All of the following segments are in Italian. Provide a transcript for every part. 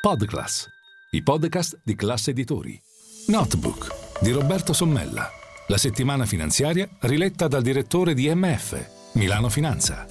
Podclass, i podcast di classe editori. Notebook di Roberto Sommella. La settimana finanziaria riletta dal direttore di MF, Milano Finanza.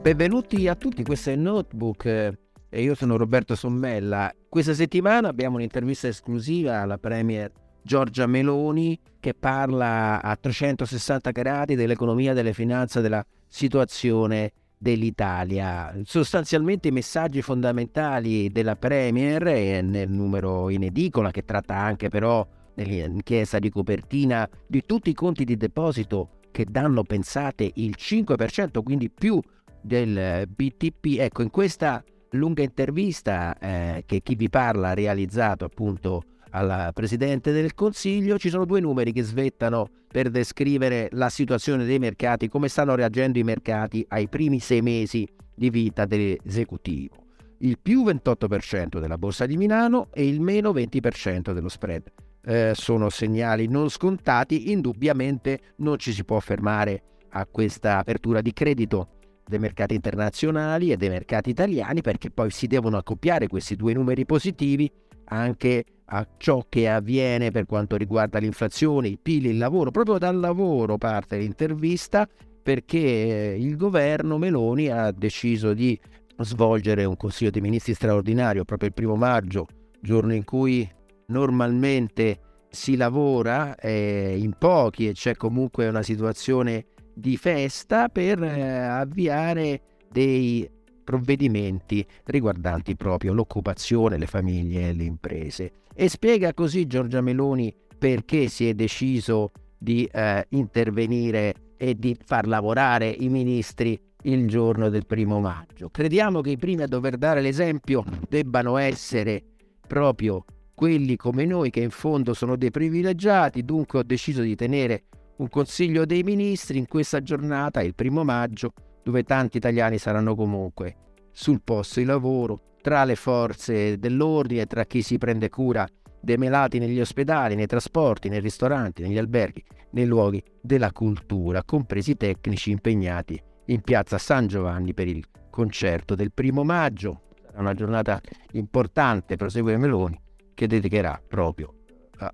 Benvenuti a tutti, questo è Notebook e io sono Roberto Sommella. Questa settimana abbiamo un'intervista esclusiva alla Premier Giorgia Meloni che parla a 360 gradi dell'economia, delle finanze, della situazione dell'Italia. Sostanzialmente i messaggi fondamentali della Premier nel numero in edicola che tratta anche però nell'inchiesta di copertina di tutti i conti di deposito che danno, pensate, il 5%, quindi più del BTP. Ecco, in questa lunga intervista eh, che chi vi parla ha realizzato appunto al Presidente del Consiglio, ci sono due numeri che svettano per descrivere la situazione dei mercati, come stanno reagendo i mercati ai primi sei mesi di vita dell'esecutivo. Il più 28% della borsa di Milano e il meno 20% dello spread. Eh, sono segnali non scontati, indubbiamente non ci si può fermare a questa apertura di credito dei mercati internazionali e dei mercati italiani perché poi si devono accoppiare questi due numeri positivi anche a ciò che avviene per quanto riguarda l'inflazione, il PIL, il lavoro. Proprio dal lavoro parte l'intervista perché il governo Meloni ha deciso di svolgere un consiglio dei ministri straordinario proprio il primo maggio, giorno in cui normalmente si lavora eh, in pochi e c'è comunque una situazione di festa per eh, avviare dei provvedimenti riguardanti proprio l'occupazione, le famiglie e le imprese. E spiega così Giorgia Meloni perché si è deciso di eh, intervenire e di far lavorare i ministri il giorno del primo maggio. Crediamo che i primi a dover dare l'esempio debbano essere proprio quelli come noi che in fondo sono dei privilegiati, dunque ho deciso di tenere un consiglio dei ministri in questa giornata, il primo maggio, dove tanti italiani saranno comunque sul posto di lavoro, tra le forze dell'ordine, tra chi si prende cura dei melati negli ospedali, nei trasporti, nei ristoranti, negli alberghi, nei luoghi della cultura, compresi i tecnici impegnati in piazza San Giovanni per il concerto del primo maggio. Sarà una giornata importante, prosegue Meloni, che dedicherà proprio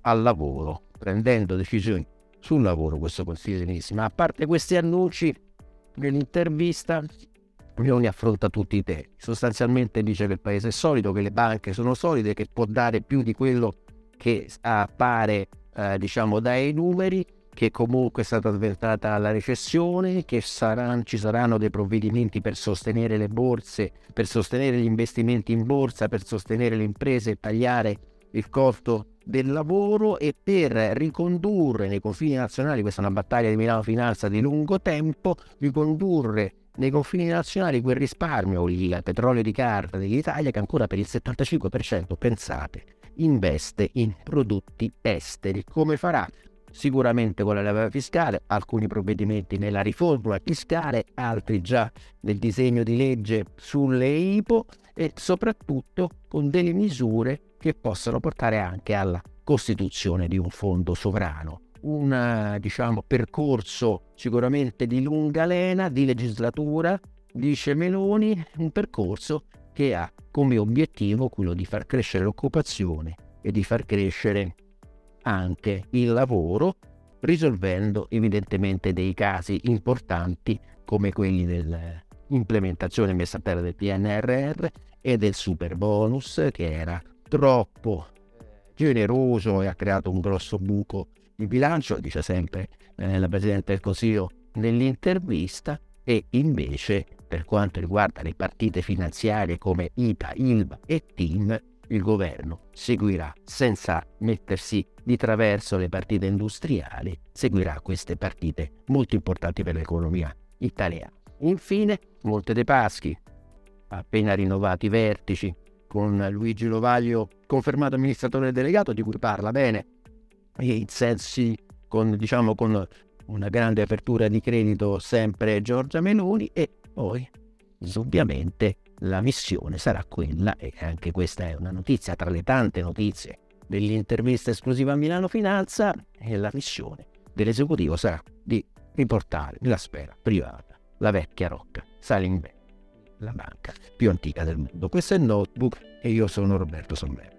al lavoro, prendendo decisioni sul lavoro questo Consiglio dei Ministri. Ma a parte questi annunci, nell'intervista Meloni affronta tutti i temi. Sostanzialmente dice che il paese è solido, che le banche sono solide, che può dare più di quello che appare eh, diciamo dai numeri, che comunque è stata sventata la recessione, che saranno, ci saranno dei provvedimenti per sostenere le borse, per sostenere gli investimenti in borsa, per sostenere le imprese, tagliare il costo del lavoro e per ricondurre nei confini nazionali, questa è una battaglia di Milano Finanza di lungo tempo, ricondurre nei confini nazionali quel risparmio, il petrolio di carta dell'Italia che ancora per il 75%, pensate, investe in prodotti esteri. Come farà? Sicuramente con la leva fiscale, alcuni provvedimenti nella riforma fiscale, altri già nel disegno di legge sulle IPO e soprattutto con delle misure che possano portare anche alla costituzione di un fondo sovrano. Un diciamo, percorso sicuramente di lunga lena, di legislatura, dice Meloni, un percorso che ha come obiettivo quello di far crescere l'occupazione e di far crescere anche il lavoro, risolvendo evidentemente dei casi importanti come quelli dell'implementazione messa a terra del PNRR e del super bonus che era troppo generoso e ha creato un grosso buco di bilancio, dice sempre eh, la Presidente del Consiglio nell'intervista, e invece per quanto riguarda le partite finanziarie come ITA, ILVA e TIM, il governo seguirà senza mettersi di traverso le partite industriali, seguirà queste partite molto importanti per l'economia italiana. Infine, Monte dei Paschi, appena rinnovati i vertici, con Luigi Lovaglio confermato amministratore delegato, di cui parla bene, e in sensi con, diciamo, con una grande apertura di credito sempre Giorgia Meloni e poi ovviamente la missione sarà quella, e anche questa è una notizia tra le tante notizie dell'intervista esclusiva a Milano Finanza, e la missione dell'esecutivo sarà di riportare nella sfera privata la vecchia rocca Salim la banca più antica del mondo. Questo è il Notebook e io sono Roberto Sommero.